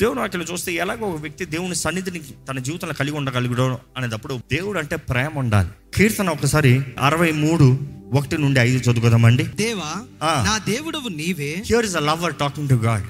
దేవుడు వాక్యం చూస్తే ఎలాగో ఒక వ్యక్తి దేవుని సన్నిధిని తన జీవితంలో కలిగి ఉండగలుగుతాడు అనేటప్పుడు దేవుడు అంటే ప్రేమ ఉండాలి. కీర్తన ఒకసారి అరవై మూడు ఒకటి నుండి ఐదు చదువుకుందామండి దేవా. నా దేవుడవు నీవే. Here is a lover talking to God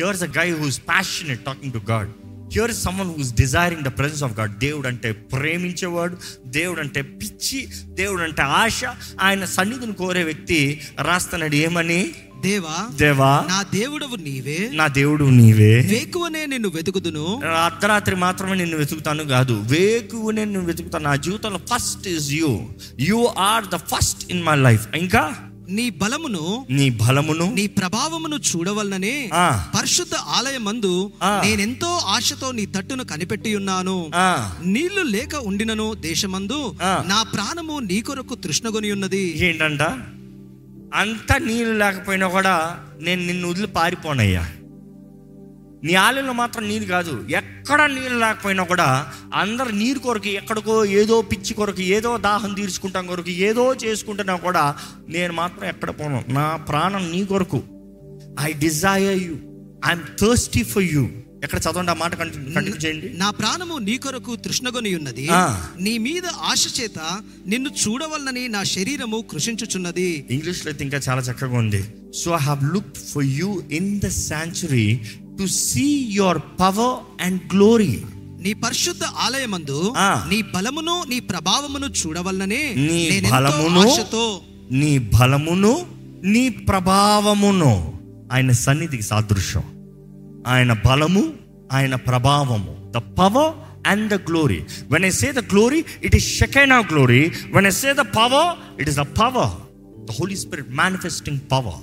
here is a guy who's passionate talking to God here someone who's desiring the presence of God దేవుడు అంటే ప్రేమించేవాడు దేవుడు అంటే పిచ్చి దేవుడు అంటే ఆశ. ఆయన సన్నిధిని కోరే వ్యక్తి రాస్తున్నాడు. ఏమని? దేవా దేవా నా దేవుడవు నీవే. నా దేవుడు నీవే. వేకువనే నిన్ను వెతుకుదును. అర్ధరాత్రి మాత్రమే నిన్ను వెతుకుతాను కాదు. వేకువనే నిన్ను వెతుకుతాను. నా జీవితంలో first is you you are the first in my life ఇంకా? నీ బలమును నీ బలమును నీ ప్రభావమును చూడవలననే. పరిశుద్ధ ఆలయమందు. నేనెంతో ఆశతో నీ తట్టును కనిపెట్టి ఉన్నాను నీళ్ళు లేక ఉండినను దేశమందు. నా ప్రాణము నీ కొరకు తృష్ణగొని ఉన్నది ఏంటంట అంత నీళ్ళు లేకపోయినా కూడా నేను నిన్ను వదిలి పారిపోనయ్యా నీ ఆలయంలో మాత్రం నీరు కాదు. ఎక్కడ నీళ్ళు లేకపోయినా కూడా అందరు నీరు కొరకు ఎక్కడికో ఏదో పిచ్చి కొరకు ఏదో దాహం తీర్చుకుంటాం కొరకు ఏదో చేసుకుంటున్నా కూడా నేను మాత్రం ఎక్కడ పోను. నా ప్రాణం నీ కొరకు. I desire you I'm thirsty for you ఎక్కడ చదవండి ఆ మాట కంటిన్యూ చేయండి. నా ప్రాణము నీ కొరకు తృష్ణగొని ఉన్నది. నీ మీద ఆశ చేత నిన్ను చూడవలనని నా శరీరము కృషించుచున్నది. ఇంగ్లీష్లో అయితే ఇంకా చాలా చక్కగా ఉంది. So I have look for you in the sanctuary to see your power and glory నీ పరిశుద్ధ ఆలయమందు. నీ బలమును నీ ప్రభావమును చూడవలననే నీ బలమును నీ బలమును నీ ప్రభావమును ఆయన సన్నిధికి సాదృశ్యం. ఆయన బలము ఆయన ప్రభావము. The power and the glory when I say the glory it is shekinah glory when I say the power it is the power the Holy Spirit manifesting power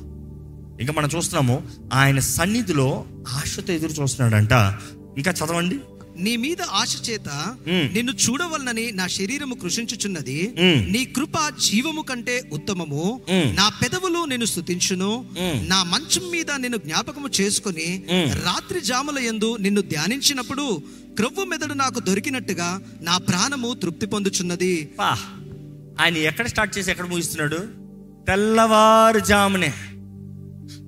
ఇంకా మనం చూస్తున్నాము ఆయన సన్నిధిలో ఆశతో ఎదురు చూస్తున్నాడంట ఇంకా చదవండి నీ మీద ఆశ చేత. నిన్ను చూడవలనని నా శరీరము కృషించుచున్నది. నీ కృప జీవము కంటే ఉత్తమము. నా పెదవులు నిన్ను స్తుతించును మ్. నా మంచం మీద నిన్ను జ్ఞాపకము చేసుకుని. రాత్రి జాముల యందు నిన్ను ధ్యానించినప్పుడు క్రొవ్వు మెదడు నాకు దొరికినట్టుగా నా ప్రాణము తృప్తి పొందుచున్నది ఆయన ఎక్కడ స్టార్ట్ చేసి ఎక్కడ ముగిస్తున్నాడు తెల్లవారుజామునే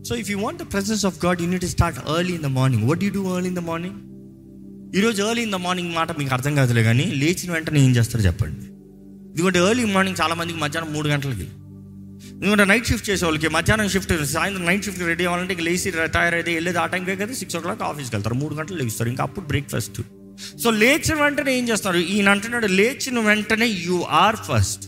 so if you want the presence of God you need start early in the morning what you do early in the morning ఈరోజు ఎర్లీ ఇన్ ద మార్నింగ్ మాట మీకు అర్థం కాదులే కానీ లేచిన వెంటనే ఏం చేస్తారు చెప్పండి. ఎందుకంటే ఎర్లీ మార్నింగ్ చాలా మందికి మధ్యాహ్నం మూడు గంటలకి. ఎందుకంటే నైట్ షిఫ్ట్ చేసే వాళ్ళకి మధ్యాహ్నం షిఫ్ట్ సాయంత్రం నైట్ షిఫ్ట్ రెడీ అవ్వాలంటే ఇంక లేచి తయారైతే వెళ్ళేది ఆ టైంకే కదా సిక్స్ ఓ క్లాక్ ఆఫీస్కి వెళ్తారు. మూడు గంటలు లేస్తారు ఇంకా అప్పుడు బ్రేక్ఫాస్ట్ సో లేచిన వెంటనే ఏం చేస్తారు? ఈయన అంటున్నాడు లేచిన వెంటనే you are first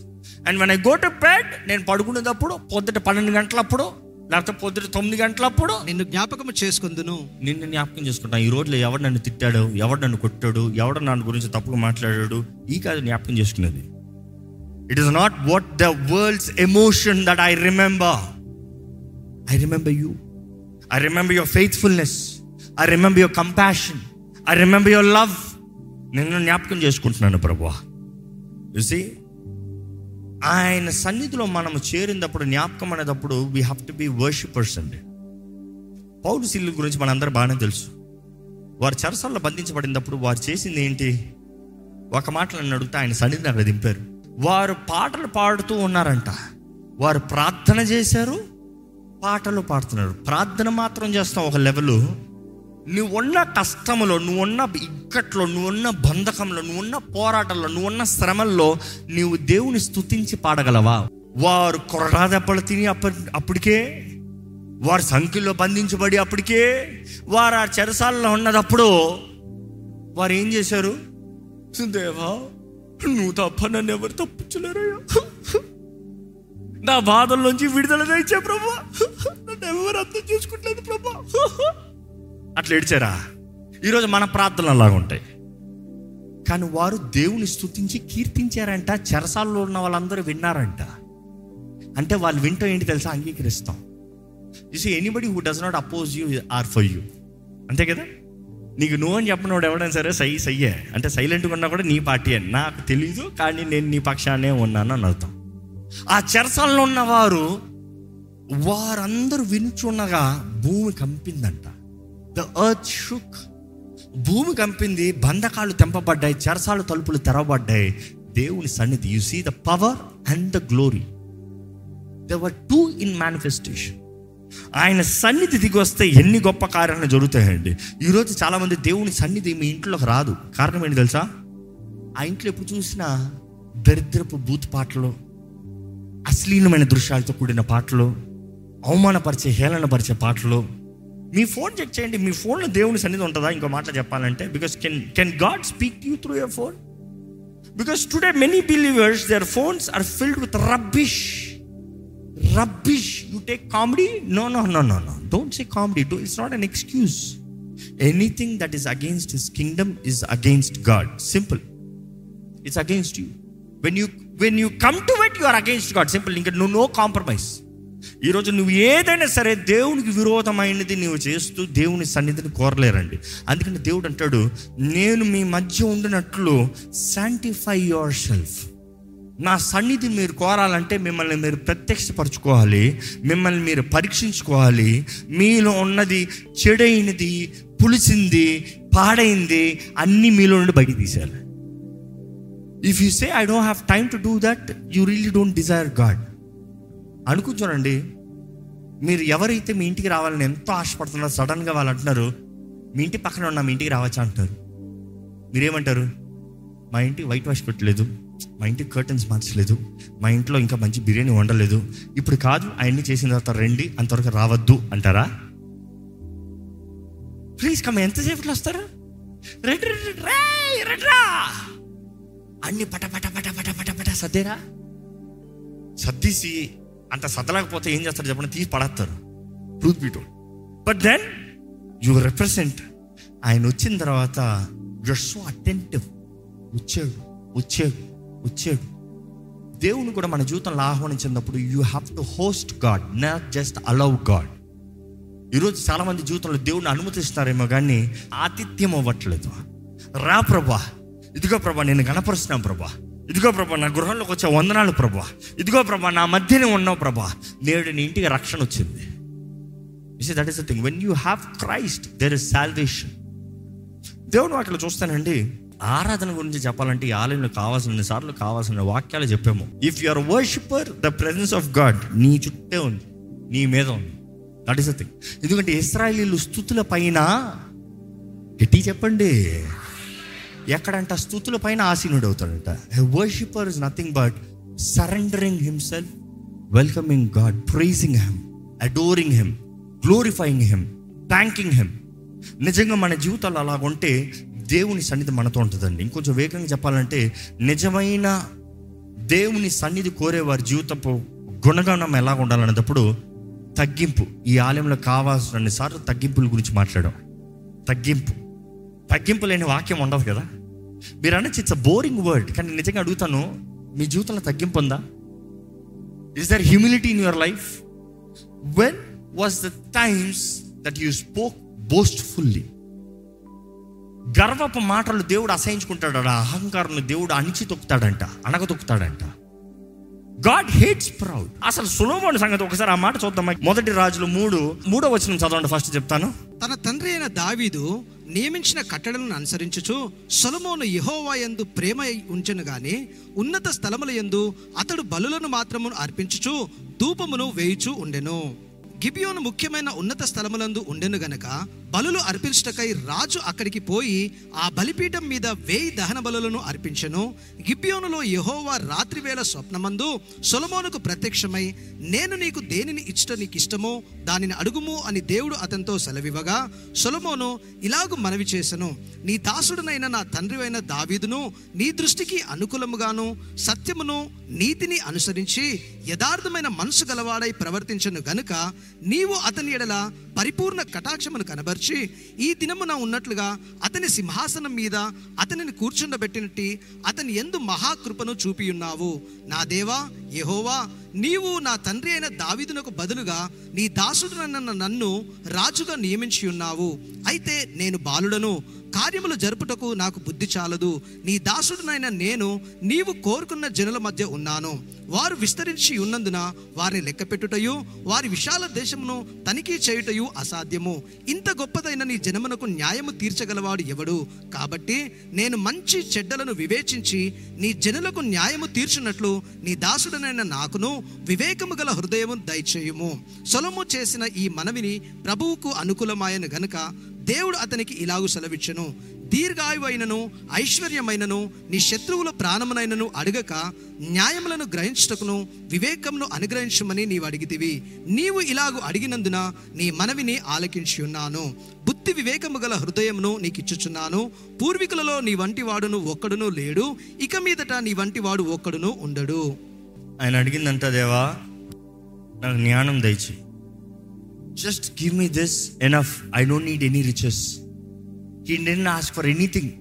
and when I go to bed నేను పడుకునేటప్పుడు పొద్దుట పన్నెండు గంటలప్పుడు లేకపోతే పొద్దుట తొమ్మిది గంటలప్పుడు నిన్ను జ్ఞాపకము చేసుకుందును. నిన్ను జ్ఞాపకం చేసుకుంటాను ఈ రోజులో ఎవడు నన్ను తిట్టాడు? ఎవడు నన్ను కొట్టాడు? ఎవడు నన్ను గురించి తప్పుగా మాట్లాడాడు? ఈ కాదు జ్ఞాపకం చేసుకునేది. It is not what the world's emotion that I remember I remember you I remember your faithfulness I remember your compassion I remember your love నిన్ను జ్ఞాపకం చేసుకుంటున్నాను ప్రభా. చూసి ఆయన సన్నిధిలో మనం చేరినప్పుడు జ్ఞాపకం అనేటప్పుడు we have to be worshippers అండి. పౌరు శిల్లు గురించి మనందరూ బాగానే తెలుసు. వారు చరసల్లో బంధించబడినప్పుడు వారు చేసింది ఏంటి? ఒక మాటలను నన్ను అడిగితే ఆయన సన్నిధిని అక్కడ దింపారు. వారు పాటలు పాడుతూ ఉన్నారంట. వారు ప్రార్థన చేశారు పాటలు పాడుతున్నారు. ప్రార్థన మాత్రం చేస్తాం ఒక లెవెల్ నువ్వున్న కష్టములో నువ్వున్న ఇక్కట్లో నువ్వున్న బంధకంలో నువ్వున్న పోరాటంలో నువ్వున్న శ్రమల్లో నీవు దేవుని స్తుతించి పాడగలవా? వారు కొరడా దెబ్బలు తిని అప్పటి అప్పటికే వారు సంఖ్యలో బంధించబడి అప్పటికే వారు ఆ చెరసాలలో ఉన్నదప్పుడు వారు ఏం చేశారు? దేవా నువ్వు తప్ప నన్ను ఎవరు తప్పించలేరయ్యా. నా బాధల్లోంచి విడుదల తెచ్చే ప్రభా. నన్ను ఎవరు అర్థం చేసుకుంటలేదు ప్రభా. అట్లా ఏడ్చారా? ఈరోజు మన ప్రార్థనలు అలాగ ఉంటాయి. కానీ వారు దేవుని స్థుతించి కీర్తించారంట చెరసాల్లో ఉన్న వాళ్ళందరూ విన్నారంట. అంటే వాళ్ళు వింటో ఏంటి తెలుసా? అంగీకరిస్తాం. Use anybody who does not oppose you are for you అంతే కదా? నీకు నువ్వు అని చెప్పినోడు ఎవడైనా సరే సై సయ్యే. అంటే సైలెంట్గా ఉన్నా కూడా నీ పార్టీ అని. నాకు తెలీదు కానీ నేను నీ పక్షానే ఉన్నాను అని అర్థం. ఆ చెరసాలలో ఉన్నవారు వారందరూ వినుచున్నగా భూమి కంపిందంట. ద ఎర్త్ షుక్ భూమి కంపింది బంధకాలు తెంపబడ్డాయి చెరసాలు తలుపులు తెరవబడ్డాయి. దేవుని సన్నిధి you see the power and the glory there too in manifestation ఆయన సన్నిధి దిగి వస్తే ఎన్ని గొప్ప కార్యాలు జరుగుతాయండి. ఈరోజు చాలామంది దేవుని సన్నిధి మీ ఇంట్లోకి రాదు. కారణం ఏంటి తెలుసా? ఆ ఇంట్లో ఎప్పుడు చూసినా దరిద్రపు బూత్ పాటలు అశ్లీలమైన దృశ్యాలతో కూడిన పాటలు అవమానపరిచే హేళనపరిచే పాటలు మీ ఫోన్ చెక్ చేయండి. మీ ఫోన్లో దేవుని సన్నిధి ఉంటుందా? ఇంకో మాట చెప్పాలంటే because can can God speak you through your phone because today many believers their phones are filled with rubbish rubbish you take comedy no no no no no don't say comedy do it's not an excuse anything that is against his kingdom is against God simple it's against you when you when you come to it you are against God simple ఇంకా నువ్వు no compromise ఈరోజు నువ్వు ఏదైనా సరే దేవునికి విరోధమైనది నువ్వు చేస్తూ దేవుని సన్నిధిని కోరలేరండి. అందుకని దేవుడు అంటాడు నేను మీ మధ్య ఉండినట్లు శాంటిఫై యువర్ సెల్ఫ్ నా సన్నిధి మీరు కోరాలంటే మిమ్మల్ని మీరు ప్రత్యక్షపరచుకోవాలి మిమ్మల్ని మీరు పరీక్షించుకోవాలి. మీలో ఉన్నది చెడైనది పులిసింది పాడైంది అన్నీ మీలో నుండి బయట తీసేయాలి. If you say I don't have time to do that you really don't desire God అనుకుంటానండి మీరు ఎవరైతే మీ ఇంటికి రావాలని ఎంతో ఆశపడుతున్నారో సడన్గా వాళ్ళు అంటున్నారు మీ ఇంటి పక్కన ఉన్న మీ ఇంటికి రావచ్చా? అంటారు మీరేమంటారు? మా ఇంటికి వైట్ వాష్ పెట్టలేదు మా ఇంటి కర్టన్స్ మార్చలేదు మా ఇంట్లో ఇంకా మంచి బిర్యానీ వండలేదు ఇప్పుడు కాదు అవన్నీ చేసిన తర్వాత రండి అంతవరకు రావద్దు అంటారా? ప్లీజ్ కమ్ ఎంతసేపట్లో వస్తారా? రెడ్ రెడ్ రేయ్, అన్ని పట పట పట పట పట పట సర్దేరా? సర్దీసి అంత సర్దలేకపోతే ఏం చేస్తారు చెప్పండి? తీసి పడేస్తారు. ట్రూత్ బీటో బట్ దెన్ యు రిప్రజెంట్ ఆయన వచ్చిన తర్వాత యుర్ సో అటెంటివ్ వచ్చాడు వచ్చాడు వచ్చాడు. దేవుని కూడా మన జీవితంలో ఆహ్వానించినప్పుడు you have to host God not just allow God ఈరోజు చాలా మంది జీవితంలో దేవుని అనుమతిస్తారేమో కానీ ఆతిథ్యం అవ్వట్లేదు. రా ప్రభా. ఇదిగో ప్రభా నేను గణపరుస్తున్నాను ప్రభా. ఇదిగో ప్రభా నా గృహంలోకి వచ్చే వందనాలు ప్రభా. ఇదిగో ప్రభా నా మధ్యనే ఉన్నావు ప్రభా. నేడు నీ ఇంటికి రక్షణ వచ్చింది. That is the thing when you have Christ there is salvation దేవుడు వాటిలో చూస్తానండి ఆరాధన గురించి చెప్పాలంటే ఈ ఆలయంలో కావాల్సిన సార్లు కావాల్సిన వాక్యాలు చెప్పాము. If you are worshipper the presence of God నీ చుట్టే ఉంది నీ మీద ఉంది. దట్ ఈస్ ద థింగ్ ఎందుకంటే ఇస్రాయలీలు స్థుతుల పైన గట్టి చెప్పండి. ఎక్కడంట? స్థుతుల పైన ఆసీనుడు అవుతాడంట worshipper is nothing but surrendering himself welcoming God praising him adoring him glorifying him thanking him నిజంగా మన జీవితాలు అలాగుంటే దేవుని సన్నిధి మనతో ఉంటుందండి. ఇంకొంచెం వేగంగా చెప్పాలంటే నిజమైన దేవుని సన్నిధి కోరే వారి జీవితపు గుణగణం ఎలా ఉండాలనేటప్పుడు తగ్గింపు. ఈ ఆలయంలో కావాల్సిన సార్లు తగ్గింపుల గురించి మాట్లాడాం. తగ్గింపు. తగ్గింపు లేని వాక్యం ఉండదు కదా? మీరు అనొచ్చు ఇట్స్ అ బోరింగ్ వర్డ్ కానీ నిజంగా అడుగుతాను మీ జీవితంలో తగ్గింపు ఉందా? Is there humility in your life when was the times that you spoke boastfully గర్వపు మాటలు దేవుడు అసహించుకుంటాడు అహంకారం దేవుడు అణిచి తొక్కుతాడంట అనగ తొక్కుతాడంట గాడ్ హేట్స్ ప్రౌడ్ అసలు సులోమోని సంగతి ఒకసారి ఆ మాట చూద్దాం మొదటి రాజులు మూడు మూడో వచనం చదవండి ఫస్ట్ చెప్తాను. తన తండ్రి అయిన దావీదు నియమించిన కట్టడలను అనుసరించుచు సొలమోను యెహోవా యందు ప్రేమ ఉంచెను గాని ఉన్నత స్థలముల యందు అతడు బలులను మాత్రము అర్పించుచు ధూపమును వేయుచు ఉండెను. గిబియోను ముఖ్యమైన ఉన్నత స్థలములందు ఉండెను గనక బలులు అర్పించుటకై రాజు అక్కడికి పోయి ఆ బలిపీఠం మీద వేయి దహన బలులను అర్పించెను. గిబ్బియోనులో యెహోవా రాత్రివేళ స్వప్నమందు సొలమోనుకు ప్రత్యక్షమై నేను నీకు దేనిని ఇచ్చట నీకు ఇష్టమో దానిని అడుగుము అని దేవుడు అతనితో సెలవివ్వగా సొలమోను ఇలాగు మనవి చేసెను. నీ దాసుడునైన నా తండ్రివైన దావీదును నీ దృష్టికి అనుకూలముగాను సత్యమును నీతిని అనుసరించి యథార్థమైన మనసు గలవాడై ప్రవర్తించను గనుక నీవు అతని ఎడల పరిపూర్ణ కటాక్షమును కనబర్చి ఈ దినమున ఉన్నట్లుగా అతని సింహాసనం మీద అతనిని కూర్చుండబెట్టినట్టి అతని ఎందు మహాకృపను చూపియున్నావు. నా దేవా యహోవా నీవు నా తండ్రి అయిన దావిదునకు బదులుగా నీ దాసుడునన్న నన్ను రాజుగా నియమించి ఉన్నావు అయితే నేను బాలుడను కార్యములు జరుపుటకు నాకు బుద్ధి చాలదు. నీ దాసుడునైన నేను నీవు కోరుకున్న జనుల మధ్య ఉన్నాను. వారు విస్తరించి ఉన్నందున వారిని లెక్కపెట్టుటయు వారి విశాల దేశమును తనిఖీ చేయుటయు అసాధ్యము. ఇంత గొప్పదైన నీ జనమునకు న్యాయము తీర్చగలవాడు ఎవడు? కాబట్టి నేను మంచి చెడ్డలను వివేచించి నీ జనులకు న్యాయము తీర్చున్నట్లు నీ దాసుడనైన నాకును వివేకము గల హృదయము దయచేయుము. సొలము చేసిన ఈ మనవిని ప్రభువుకు అనుకూలమాయను గనుక దేవుడు అతనికి ఇలాగు సెలవిచ్చను. దీర్ఘాయువైనను ఐశ్వర్యమైనను నీ శత్రువుల ప్రాణమునైనను అడగక న్యాయములను గ్రహించుటకును వివేకమును అనుగ్రహించమని నీవు అడిగితివి. నీవు ఇలాగు అడిగినందున నీ మనవిని ఆలకించి ఉన్నాను బుద్ధి వివేకము గల హృదయమును నీకు ఇచ్చుచున్నాను పూర్వీకులలో నీ వంటి వాడును ఒక్కడును లేడు. ఇక మీదట నీ వంటి వాడు ఒక్కడును ఉండడు. ఆయన అడిగిందంట దేవా నాకు జ్ఞానం దయచేయి. Just give me this enough I don't need any riches he didn't ask for anything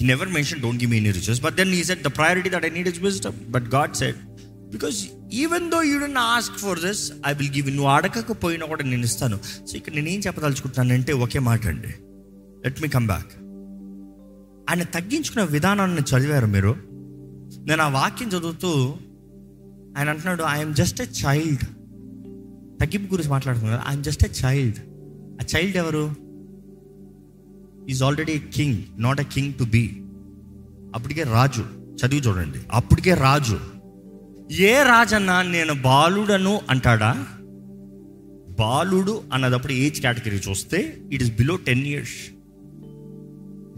he never mention don't give me any riches but then he set the priority that I need is wisdom but God set because even though you didn't ask for this I will give నువ్వు అడగకపోయినా కూడా నేను ఇస్తాను. So ఇక్కడ నేను ఏం చెప్పదలుచుకుంటున్నానంటే ఒకే మాట అండి. లెట్ మీ కమ్ బ్యాక్ ఆయన తగ్గించుకున్న విధానాన్ని చదివారు మీరు. నేను ఆ వాక్యం చదువుతూ ఆయన అంటున్నాడు ఐఎమ్ జస్ట్ ఎ చైల్డ్ తగ్గింపు గురించి మాట్లాడుతున్నాను ఐఎమ్ జస్ట్ ఎ చైల్డ్ ఆ చైల్డ్ ఎవరు? Is already king not a king to be అప్పటికే రాజు. చదివి చూడండి. అప్పటికే రాజు. ఏ రాజన్నా నేను బాలుడను అంటాడా? బాలుడు అన్నదప్పుడు ఏజ్ కేటగిరీ చూస్తే it is below ten years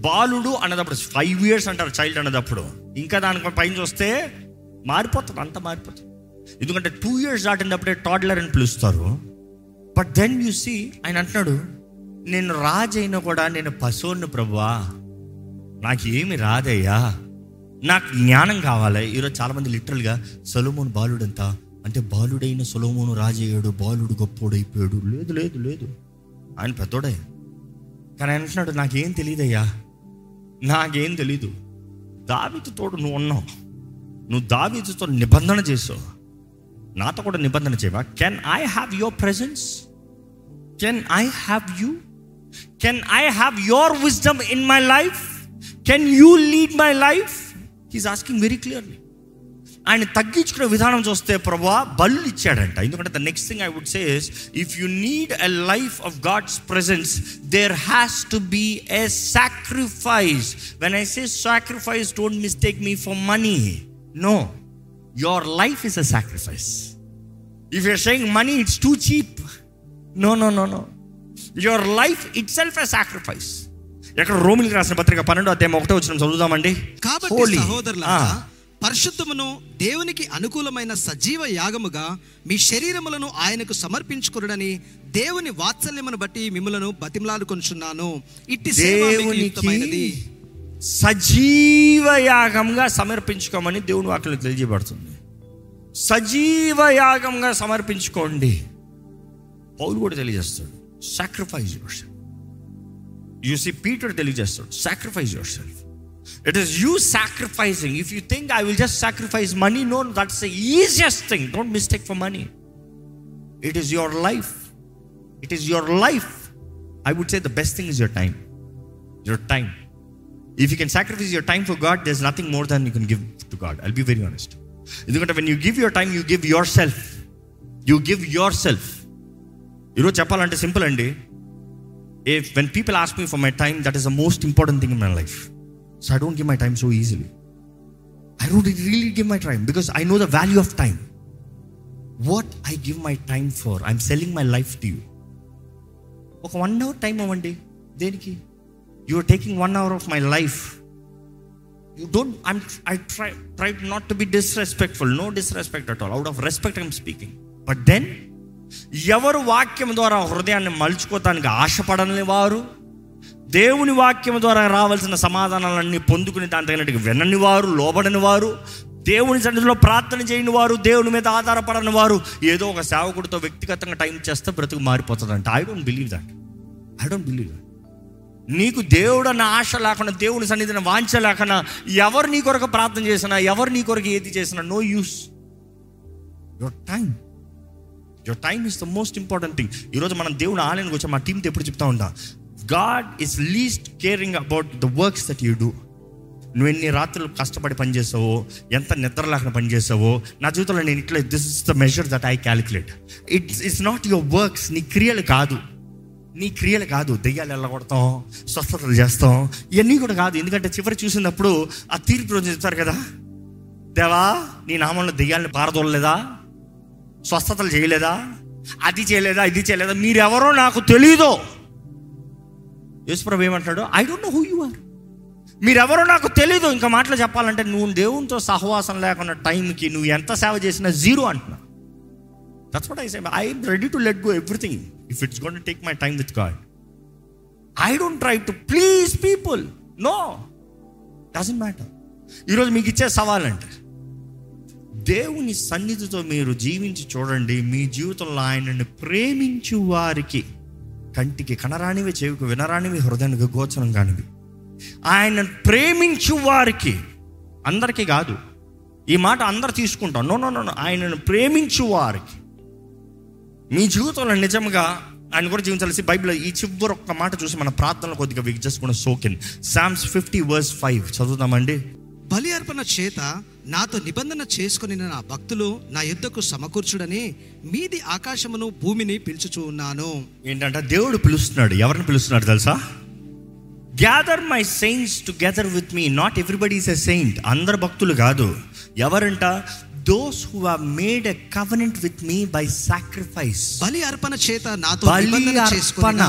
బాలుడు అన్నదప్పుడు ఫైవ్ ఇయర్స్ అంటారు చైల్డ్ అన్నదప్పుడు. ఇంకా దానికి పైన చూస్తే మారిపోతుంది అంత మారిపోతుంది. ఎందుకంటే టూ ఇయర్స్ దాటినప్పుడే టాడ్లర్ అని పిలుస్తారు. బట్ దెన్ యు సీ ఆయన అంటున్నాడు నేను రాజైనా కూడా నేను పశువుని ప్రభువా. నాకు ఏమి రాదయ్యా. నాకు జ్ఞానం కావాలి. ఈరోజు చాలామంది లిటరల్గా బాలుడు బాలుడంతా? అంటే బాలుడైన సొలోమోను రాజయ్యాడు బాలుడు గొప్పోడు అయిపోయాడు లేదు లేదు లేదు. ఆయన పెద్దోడే. కానీ ఆయన అంటున్నాడు నాకేం తెలియదయ్యా నాకేం తెలీదు. దావితో తోడు నువ్వు ఉన్నావు. నువ్వు దావీదుతో నిబంధన చేసావు. నాతో కూడా నిబంధన చేయవా can I have your presence can I have you can I have your wisdom in my life can you lead my life he's asking very clearly ఆయన తగ్గించుకునే విధానం చూస్తే ప్రభా బల్లు ఇచ్చాడంట. ఎందుకంటే the next thing I would say if you need a life of God's presence there has to be a sacrifice when I say sacrifice don't mistake me for money no your life is a sacrifice if you're saying money it's too cheap no no no no your life itself a sacrifice ఎక్కడ రోమిలికి రాసిన పత్రిక పన్నెండో అధ్యాయం ఒకటో వచ్చిన చదువుదామండి? కాబట్టి. సహోదరులారా. పరిశుద్ధమును దేవునికి అనుకూలమైన సజీవ యాగముగా మీ శరీరములను ఆయనకు సమర్పించుకురుడని దేవుని వాత్సల్యమును బట్టి మిమ్మలను బతిమలాడుకొనుచున్నాను. ఇట్టి దేవునికి సజీవయాగంగా సమర్పించుకోమని దేవుని వాక్యం తెలియజేయబడుతుంది. సజీవయాగంగా సమర్పించుకోండి. పౌలు కూడా తెలియజేస్తాడు. Sacrifice yourself you see Peter తెలియజేస్తాడు. Sacrifice yourself it is you sacrificing if you think I will just sacrifice money no that's the easiest thing don't mistake for money it is your life it is your life I would say the best thing is your time your time if you can sacrifice your time for God there's nothing more than you can give to God I'll be very honest ఎందుకంటే when you give your time you give yourself you give yourself ఈరోజు చెప్పాలంటే simple అండి. If when people ask me for my time that is the most important thing in my life so I don't give my time so easily I don't really give my time because I know the value of time what I give my time for I'm selling my life to you ఒక one hour time అవ్వండి. దేనికి? You are taking one hour of my life you don't I'm I try try not to be disrespectful no disrespect at all out of respect I'm speaking but then ఎవరు వాక్యం ద్వారా హృదయాన్ని మలుచుకోవటానికి ఆశపడని వారు దేవుని వాక్యం ద్వారా రావాల్సిన సమాధానాలన్నీ పొందుకుని దాని తగినట్టుగా వినని వారు లోబడని వారు దేవుని సన్నిధిలో ప్రార్థన చేయని వారు దేవుని మీద ఆధారపడని వారు ఏదో ఒక సేవకుడితో వ్యక్తిగతంగా టైం చేస్తే బ్రతుకు మారిపోతుందంట. I don't believe that I don't believe that నీకు దేవుడు అన్న ఆశ లేకుండా దేవుని సన్నిధిని వాంఛ లేకుండా ఎవరు నీ కొరకు ప్రార్థన చేసినా ఎవరు నీ కొరకు ఏది చేసినా no use your time your time is the most important thing ఈరోజు మనం దేవుని ఆలయానికి వచ్చి మా టీంతో ఎప్పుడు చెప్తా ఉంటా God is least caring about the works that you do నువ్వు ఎన్ని రాత్రులు కష్టపడి పనిచేసావో ఎంత నిద్ర లేకుండా పనిచేసావో నా జీవితంలో నేను ఇట్లా this is the measure that I calculate it's it's not your works నీ క్రియలు కాదు. నీ క్రియలు కాదు దెయ్యాలు వెళ్ళగొడతాం స్వస్థతలు చేస్తాం ఇవన్నీ కూడా కాదు. ఎందుకంటే చివరి చూసినప్పుడు ఆ తీర్పు రోజు చెప్తారు కదా దేవా నీ నామంలో దెయ్యాలను పారదోలలేదా? స్వస్థతలు చేయలేదా? అది చేయలేదా? ఇది చేయలేదా? మీరెవరో నాకు తెలీదు. యేసుప్రభు ఏమంటాడు? I don't know who you are మీరెవరో నాకు తెలీదు. ఇంకా మాటలు చెప్పాలంటే నువ్వు దేవునితో సహవాసం లేకుండా టైంకి నువ్వు ఎంత సేవ చేసినా జీరో అంటున్నా. That's what I say I ready to let go everything if it's gonna take my time with God I don't try to please people no doesn't matter ఈరోజు మీకు ఇచ్చే సవాలంటే దేవుని సన్నిధితో మీరు జీవించి చూడండి. మీ జీవితంలో ఆయనని ప్రేమించు వారికి కంటికి కనరానివి చెవికి వినరానివి హృదయానికి గోచరం కానివి. ఆయన ప్రేమించు వారికి అందరికీ కాదు. ఈ మాట అందరు తీసుకుంటాం నో నో నో ఆయనను ప్రేమించు వారికి మీ జీవితంలో నిజంగా ఆయన కూడా జీవించాల్సి బైబిల్ ఈ చివరి ఒక్క మాట చూసి మన ప్రార్థనలో కొద్దిగా విక్ చేసుకున్న సోకెన్ సామ్స్ ఫిఫ్టీ వర్స్ ఫైవ్ చదువుతామండి బలి అర్పణ చేత నాతో నిబంధన చేసుకుని నా భక్తులు నా యుద్ధకు సమకూర్చుడని మీది ఆకాశమును భూమిని పిలుచుచూ ఉన్నాను. ఏంటంటే? దేవుడు పిలుస్తున్నాడు. ఎవరిని పిలుస్తున్నాడు తెలుసా? Gather my saints together with me not everybody is a saint అందరు భక్తులు కాదు. ఎవరంట? Those who have made a covenant with me by sacrifice బలి అర్పణ చేత నాతో బలి అర్పణ.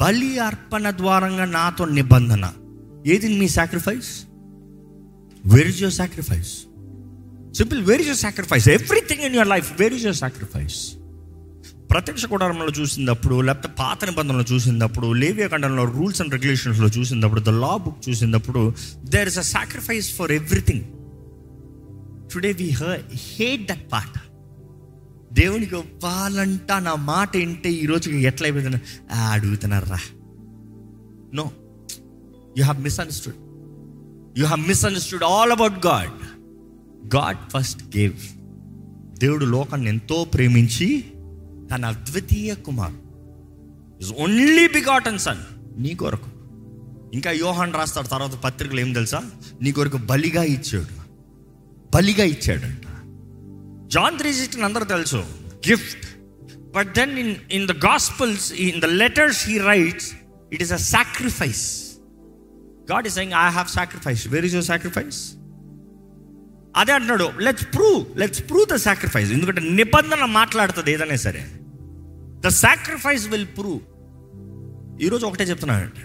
బలి అర్పణ ద్వారంగా నాతో నిబంధన. ఏది మీ sacrifice where is your sacrifice simple where is your sacrifice everything in your life where is your sacrifice ప్రత్యక్ష కుటారంలో చూసినప్పుడు లేకపోతే పాత నిబంధనలు చూసినప్పుడు లేవియ ఖండంలో రూల్స్ అండ్ రెగ్యులేషన్స్లో చూసినప్పుడు ద లా బుక్ చూసినప్పుడు there is a sacrifice for everything today we hate that part దేవునికి ఇవ్వాలంట నా మాట ఏంటే? ఈ ఎట్లా అయిపోతున్నా అడుగుతున్నారా? No you have misunderstood you have misunderstood all about God God first gave దేవుడు లోకాన్ని ఎంతో ప్రేమించి తన అద్వితీయ కుమార్ ఇస్ ఓన్లీ బిగాటన్ సన్ నీ కొరకు. ఇంకా యోహాన్ రాస్తాడు తర్వాత పత్రికలు ఏం తెలుసా? నీ కొరకు బలిగా ఇచ్చాడు. బలిగా ఇచ్చాడంట జాన్ త్రీ సిక్స్టీన్ అందరూ తెలుసు. Gift but then in in the gospels in the letters he writes it is a sacrifice God is saying I have sacrifice where is your sacrifice అదే అంటున్నాడు let's prove let's prove the sacrifice ఎందుకంటే నిబంధన మాట్లాడుతుంది ఏదైనా సరే. The sacrifice will prove ఈరోజు ఒకటే చెప్తున్నానండి.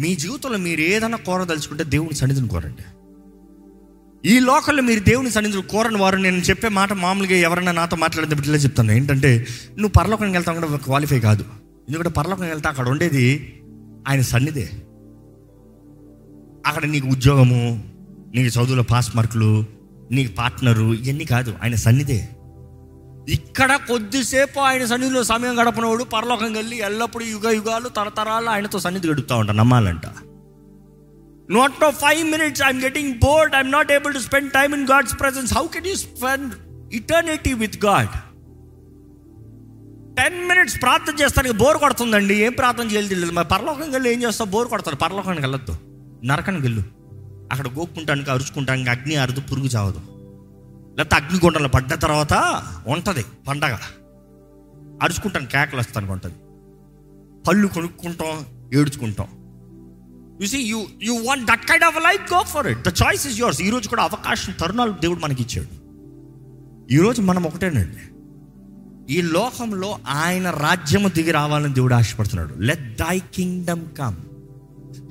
మీ జీవితంలో మీరు ఏదైనా కోరదలుచుకుంటే దేవుని సన్నిధిని కోరండి. ఈ లోకల్లో మీరు దేవుని సన్నిధిలో కోరని వారు నేను చెప్పే మాట మామూలుగా ఎవరైనా నాతో మాట్లాడితే ఇట్లా చెప్తాను. ఏంటంటే నువ్వు పరలోకానికి వెళ్తావు కూడా క్వాలిఫై కాదు. ఎందుకంటే పరలోకానికి వెళ్తా అక్కడ ఉండేది ఆయన సన్నిధే. అక్కడ నీకు ఉద్యోగము నీకు చదువులో పాస్ మార్కులు నీకు పార్ట్నరు ఇవన్నీ కాదు. ఆయన సన్నిధే. ఇక్కడ కొద్దిసేపు ఆయన సన్నిధిలో సమయం గడపనవాడు పరలోకం వెళ్ళి ఎల్లప్పుడూ యుగ యుగాలు తరతరాలు ఆయనతో సన్నిధి గడుపుతా ఉంటా నమ్మాలంట. Not no five minutes I'm getting bored I'm not able to spend time in God's presence how can you spend eternity with God ten minutes ప్రార్థన చేస్తానికి బోర్ కొడుతుందండి. ఏం ప్రార్థన చేయాలి తెలియదు. మరి పరలోకం వెళ్ళి ఏం చేస్తావు? బోర్ కొడతారు. పరలోకానికి వెళ్ళొద్దు. నరకానికి వెళ్ళు. అక్కడ గోక్కుంటానికి అరుచుకుంటానికి అగ్ని అరుదు పురుగు చావదు. లేకపోతే అగ్నిగుండంలో పడ్డ తర్వాత ఉంటుంది పండగ. అరుచుకుంటాను కేకలు వస్తానికి ఉంటుంది. పళ్ళు కొనుక్కుంటాం ఏడుచుకుంటాం. You see you you want that kind of life go for it the choice is yours ఈరోజు కూడా అవకాశం తరుణాలు దేవుడు మనకి ఇచ్చాడు ఈరోజు మనం ఒకటేనండి. ఈ లోకంలో ఆయన రాజ్యము దిగి రావాలని దేవుడు ఆశపడుతున్నాడు. Let thy kingdom come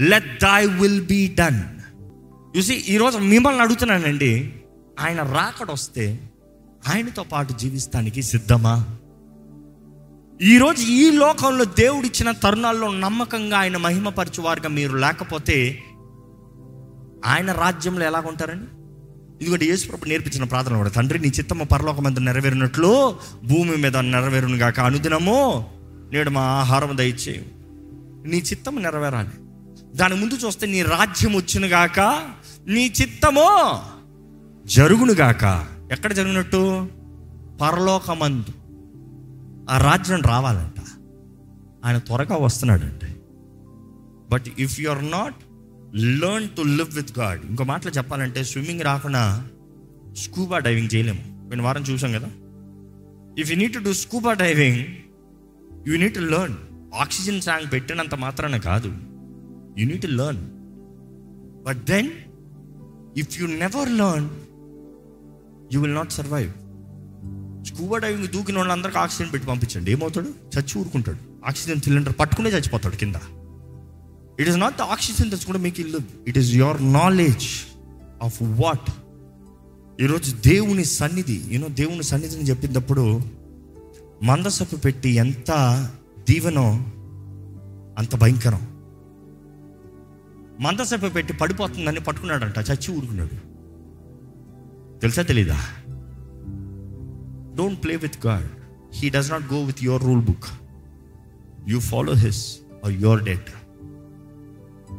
let thy will be done చూసి ఈరోజు మిమ్మల్ని అడుగుతున్నానండి ఆయన రాకడొస్తే ఆయనతో పాటు జీవిస్తానికి సిద్ధమా? ఈరోజు ఈ లోకంలో దేవుడిచ్చిన తరుణాల్లో నమ్మకంగా ఆయన మహిమపరచువారుగా మీరు లేకపోతే ఆయన రాజ్యంలో ఎలా ఉంటారని ఇదిగోటి యేసుప్రభు నేర్పించిన ప్రార్థన కూడా తండ్రి నీ చిత్తము పరలోకం మీద నెరవేరినట్లు భూమి మీద నెరవేరును గాక అనుదినము నేడు మా ఆహారం దయచేయు. నీ చిత్తము నెరవేరాలి. దాని ముందు చూస్తే నీ రాజ్యం వచ్చినగాక నీ చిత్తము జరుగును గాక ఎక్కడ జరిగినట్టు? పరలోకమందు. ఆ రాజ్యం రావాలంట. ఆయన త్వరగా వస్తున్నాడంటే. But if you are not learn to live with God ఇంకో మాటలో చెప్పాలంటే స్విమ్మింగ్ రాకుండా స్కూబా డైవింగ్ చేయలేము. నేను వారం చూసాం కదా? If you need to do scuba diving you need to learn oxygen tank పెట్టినంత మాత్రాన కాదు. You need to learn but then if you never learn you will not survive scuba diving దూకిన వాళ్ళందరికీ oxygen పెట్టి పంపించండి. ఏమవుతాడు? చచ్చి ఊరుకుంటాడు. ఆక్సిజన్ సిలిండర్ పట్టుకునే చచ్చిపోతాడు కింద. It is not the oxygen that's కూడా మీకు ఇల్లు it is your knowledge of what ఈరోజు దేవుని సన్నిధి యూనో దేవుని సన్నిధిని చెప్పినప్పుడు మందసపు పెట్టి ఎంత దీవెనో అంత భయంకరం. మందసపు పెట్టి పడిపోతుందని పట్టుకున్నాడంట చచ్చి ఊరుకున్నాడు. తెలుసా తెలీదా? Don't play with God. He does not go with your rule book. You follow His, or you're dead.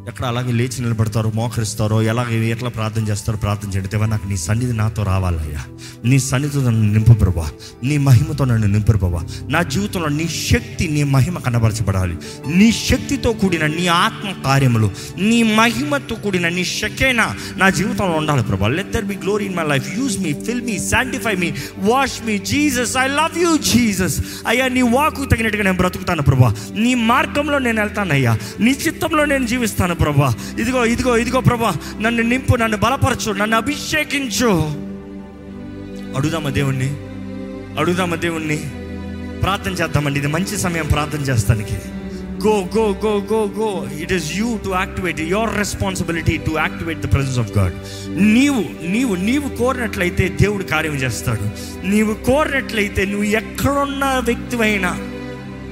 ఎక్కడ అలాగే లేచి నిలబడతారో మోకరిస్తారో ఎలాగ ఎట్లా ప్రార్థన చేస్తారో ప్రార్థన చేయండి. దేవా నాకు నీ సన్నిధి నాతో రావాలయ్యా. నీ సన్నిధితో నన్ను నింపు ప్రభా నీ మహిమతో నన్ను నింపు ప్రభా నా జీవితంలో నీ శక్తి నీ మహిమ కనబరచబడాలి. నీ శక్తితో కూడిన నీ ఆత్మ కార్యములు నీ మహిమతో కూడిన నీ శక్తైనా నా జీవితంలో ఉండాలి ప్రభా let there be glory in my life use me fill me sanctify me wash me Jesus I love you Jesus అయ్యా నీ వాకు తగినట్టుగా నేను బ్రతుకుతాను ప్రభా నీ మార్గంలో నేను వెళ్తాను అయ్యా నీ చిత్తంలో నేను జీవిస్తాను ప్రభా. ఇదిగో ఇదిగో ఇదిగో ప్రభా. నన్ను నింపు నన్ను బలపరచు నన్ను అభిషేకించు. అడుగుదామా దేవుణ్ణి? అడుగుదామా దేవుణ్ణి? ప్రార్థన చేద్దామండి. ఇది మంచి సమయం ప్రార్థన చేస్తానికి. Go go go go go it is you to activate your responsibility to activate the presence of God నీవు నీవు నీవు కోరినట్లయితే దేవుడు కార్యం చేస్తాడు. నీవు కోరినట్లయితే నువ్వు ఎక్కడున్న వ్యక్తివైనా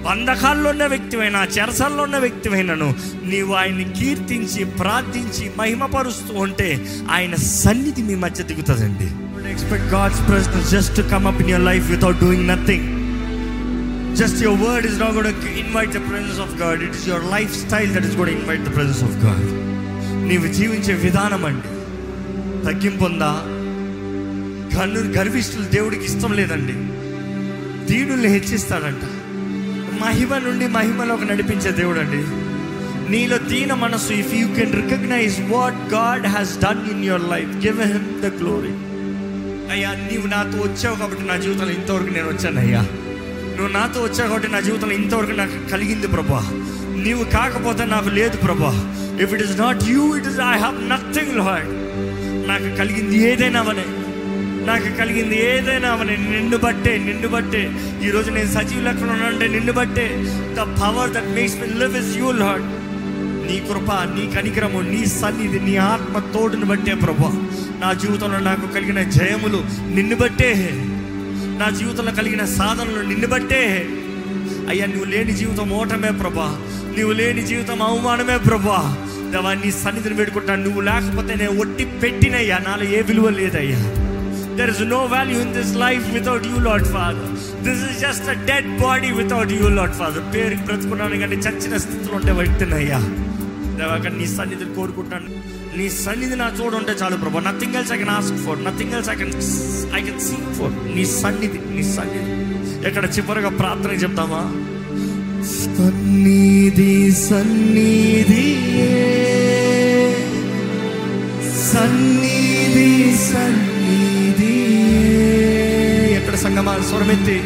బంధకాల్లో ఉన్న వ్యక్తివైనా చెరసల్లో ఉన్న వ్యక్తివైనను నీవు ఆయన్ని కీర్తించి ప్రార్థించి మహిమపరుస్తూ ఉంటే ఆయన సన్నిధి మీ మధ్య దిగుతుందండి. Expect God's presence just to come up in your life without doing nothing just your word is not good invite the presence of God it is your lifestyle that is good invite the presence of God నీవు జీవించే విధానం అండి. తగ్గింపు ఉందా గర్విష్ఠులు దేవుడికి ఇష్టం లేదండి. దీనుల్ని హెచ్చిస్తాడంట. మహిమ నుండి మహిమలోకి నడిపించే దేవుడు అండి నీలో దీన మనసు if you can recognize what God has done in your life give him the glory అయ్యా నీవు నాతో వచ్చావు కాబట్టి నా జీవితంలో ఇంతవరకు నేను వచ్చాను అయ్యా. నువ్వు నాతో వచ్చావు కాబట్టి నా జీవితంలో ఇంతవరకు నాకు కలిగింది ప్రభా. నీవు కాకపోతే నాకు లేదు ప్రభా. If it is not you it is I have nothing Lord నాకు కలిగింది ఏదైనా అవనే నాకు కలిగింది ఏదైనా అవని నిన్ను బట్టే నిన్ను బట్టే. ఈరోజు నేను సజీవ లెక్కలు ఉన్నానంటే నిన్ను బట్టే. The power that makes me live is you Lord నీ కృప నీ కనికరము నీ సన్నిధి నీ ఆత్మ తోడుని బట్టే ప్రభా. నా జీవితంలో నాకు కలిగిన జయములు నిన్ను బట్టే. నా జీవితంలో కలిగిన సాధనలు నిన్ను బట్టే. అయ్యా నువ్వు లేని జీవితం ఓటమే ప్రభా. నువ్వు లేని జీవితం అవమానమే ప్రభా. దేవా నీ సన్నిధిని పెట్టుకుంటాను నువ్వు లేకపోతే నేను ఒట్టి పెట్టినయ్యా నాలో ఏ విలువ లేదయ్యా. There is no value in this life without you Lord Father this is just a dead body without you Lord Father పేరుకి బ్రతుకున్నాను కానీ చచ్చిన స్థితిలో ఉంటే వ్యక్తినయ్యా దేవాక నీ సన్నిధిని కోరుకుంటాను. నీ సన్నిధి నా చూడు ఉంటే చాలు ప్రభా. Nothing else I can ask for nothing else I can I can see for నీ సన్నిధి నీ సన్నిధి. ఎక్కడ చివరిగా ప్రార్థన చెప్తామా? సన్నిధి సన్నిధి. సన్నిధి. సన్నిధి ఎక్కడ సంగమా స్వరమెత్తి.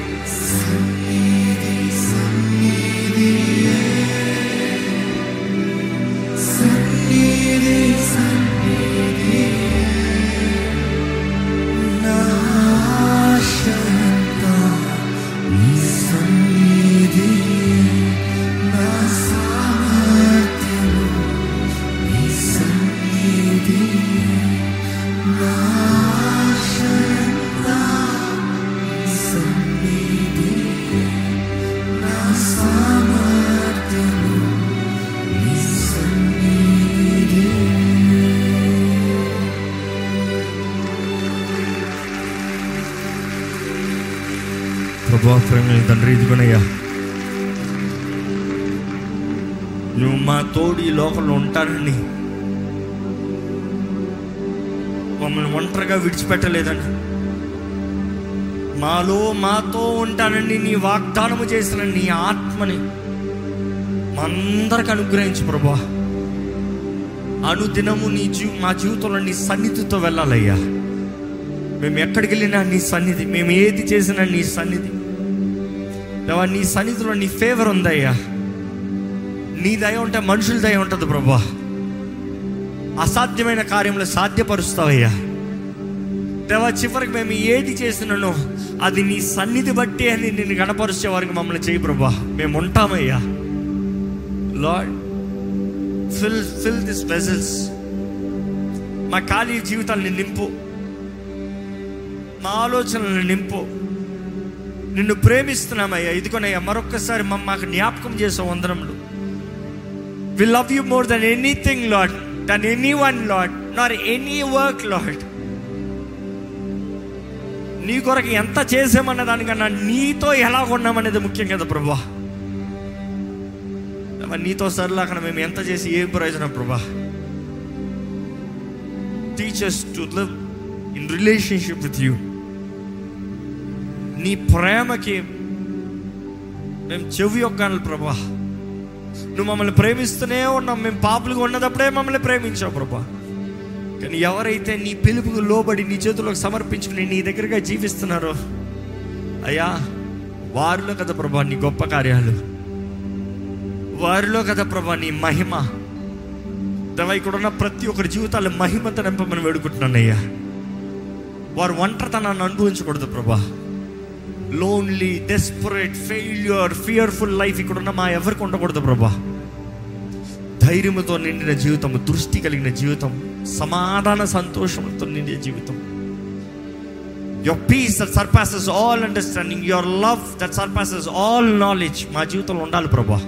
ప్రభా తండ్రి ఇదిగోనయ్యా నువ్వు మా తోడు ఈ లోకంలో ఉంటానని మమ్మల్ని ఒంటరిగా విడిచిపెట్టలేదని మాలో మాతో ఉంటానని నీ వాగ్దానము చేసిన నీ ఆత్మని మా అందరికి అనుగ్రహించు ప్రభా అనుదినము నీ జీ మా జీవితంలో నీ సన్నిధితో వెళ్ళాలయ్యా మేము ఎక్కడికి వెళ్ళినా నీ సన్నిధి మేము ఏది చేసినా నీ సన్నిధి దేవా నీ సన్నిధిలో నీ ఫేవర్ ఉందయ్యా. నీ దయ ఉంటే మనుషుల దయ ఉంటుంది ప్రభా. అసాధ్యమైన కార్యములు సాధ్యపరుస్తావయ్యా. దేవా చివరికి మేము ఏది చేసినానో అది నీ సన్నిధి బట్టి అని నిన్ను గణపరిచే వారికి మమ్మల్ని చేయి ప్రభా. మేము ఉంటామయ్యా. Lord fill fill this vessels మా ఖాళీ జీవితాన్ని నింపు. మా ఆలోచనలను నింపు. నిన్ను ప్రేమిస్తున్నామయ్యా. ఇదిగోనయ్యా మరొక్కసారి మమ్మ మాకు జ్ఞాపకం చేసే వందరంలో we love you more than anything Lord than anyone Lord nor any work Lord నీ కొరకు ఎంత చేసామన్న దానికన్నా నీతో ఎలా ఉన్నామనేది ముఖ్యం కదా ప్రభా. నీతో సరిలాకన మేము ఎంత చేసి ఏ ప్రయోజనం ప్రభా. Teachers to live in relationship with you నీ ప్రేమకి మేము చెవి యొక్కాలి ప్రభా. నువ్వు మమ్మల్ని ప్రేమిస్తూనే ఉన్నాం మేము పాపులుగా ఉన్నదప్పుడే మమ్మల్ని ప్రేమించావు ప్రభా. కానీ ఎవరైతే నీ పిలుపుకు లోబడి నీ చేతులకు సమర్పించుకుని నీ దగ్గరగా జీవిస్తున్నారో అయ్యా వారిలో కదా ప్రభా నీ గొప్ప కార్యాలు. వారిలో కదా ప్రభా నీ మహిమ. దేవా ఇక్కడ ఉన్న ప్రతి ఒక్కరి జీవితాలు మహిమతో నింపమని వేడుకుంటున్నాను అయ్యా. వారు ఒంటరితనాన్ని అనుభవించకూడదు ప్రభా. Lonely desperate failure fearful life ఇక్కడ ఉన్న మా ఎవరికి ఉండకూడదు ప్రభా. ధైర్యముతో నిండిన జీవితం దృష్టి కలిగిన జీవితం సమాధాన సంతోషంతో నిండిన జీవితం. Your peace that surpasses all understanding your love that surpasses all knowledge మా జీవితంలో ఉండాలి ప్రభా.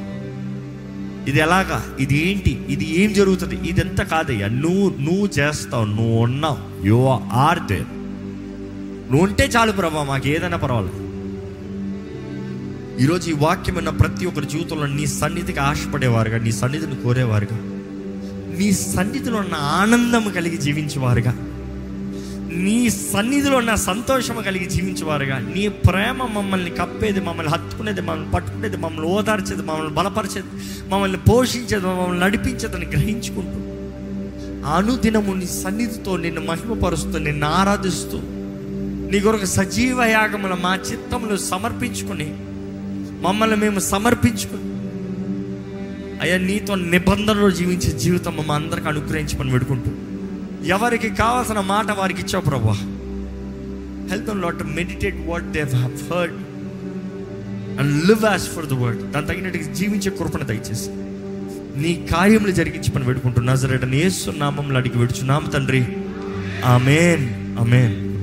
ఇది ఎలాగా? ఇది ఏంటి? ఇది ఏం జరుగుతుంది? ఇదంతా కాదయ్యా. నువ్వు నువ్వు చేస్తావు నువ్వు ఉన్నావు. యు ఆర్ దేర్ నువ్వు ఉంటే చాలు ప్రభా మాకు ఏదైనా పర్వాలేదు. ఈరోజు ఈ వాక్యం ఉన్న ప్రతి ఒక్కరి జీవితంలో నీ సన్నిధికి ఆశపడేవారుగా నీ సన్నిధిని కోరేవారుగా. నీ సన్నిధిలో ఉన్న ఆనందం కలిగి జీవించేవారుగా. నీ సన్నిధిలో ఉన్న సంతోషం కలిగి జీవించేవారుగా. నీ ప్రేమ మమ్మల్ని కప్పేది మమ్మల్ని హత్తుకునేది మమ్మల్ని పట్టుకునేది మమ్మల్ని ఓదార్చేది మమ్మల్ని బలపరిచేది మమ్మల్ని పోషించేది మమ్మల్ని నడిపించేదని గ్రహించుకుంటూ అనుదినము నీ సన్నిధితో నిన్ను మహిమపరుస్తూ నిన్ను ఆరాధిస్తూ నీ కొరకు సజీవ యాగముల మా చిత్తములు సమర్పించుకుని మమ్మల్ని మేము సమర్పించుకుని అయ్యా నీతో నిబంధనలో జీవించే జీవితం మా అందరికి అనుగ్రహించమని పెడుకుంటూ ఎవరికి కావాల్సిన మాట వారికి ఇచ్చావు ప్రభా. Health lot meditate what they heard and live as for the word దాని తగినట్టుగా జీవించే కృపణ దయచేసి. నీ కార్యములు జరిగించి పని పెట్టుకుంటున్నా సరే యేసు నామంలో అడిగి నామ తండ్రి. Amen amen